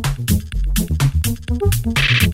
Thank you.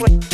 explain.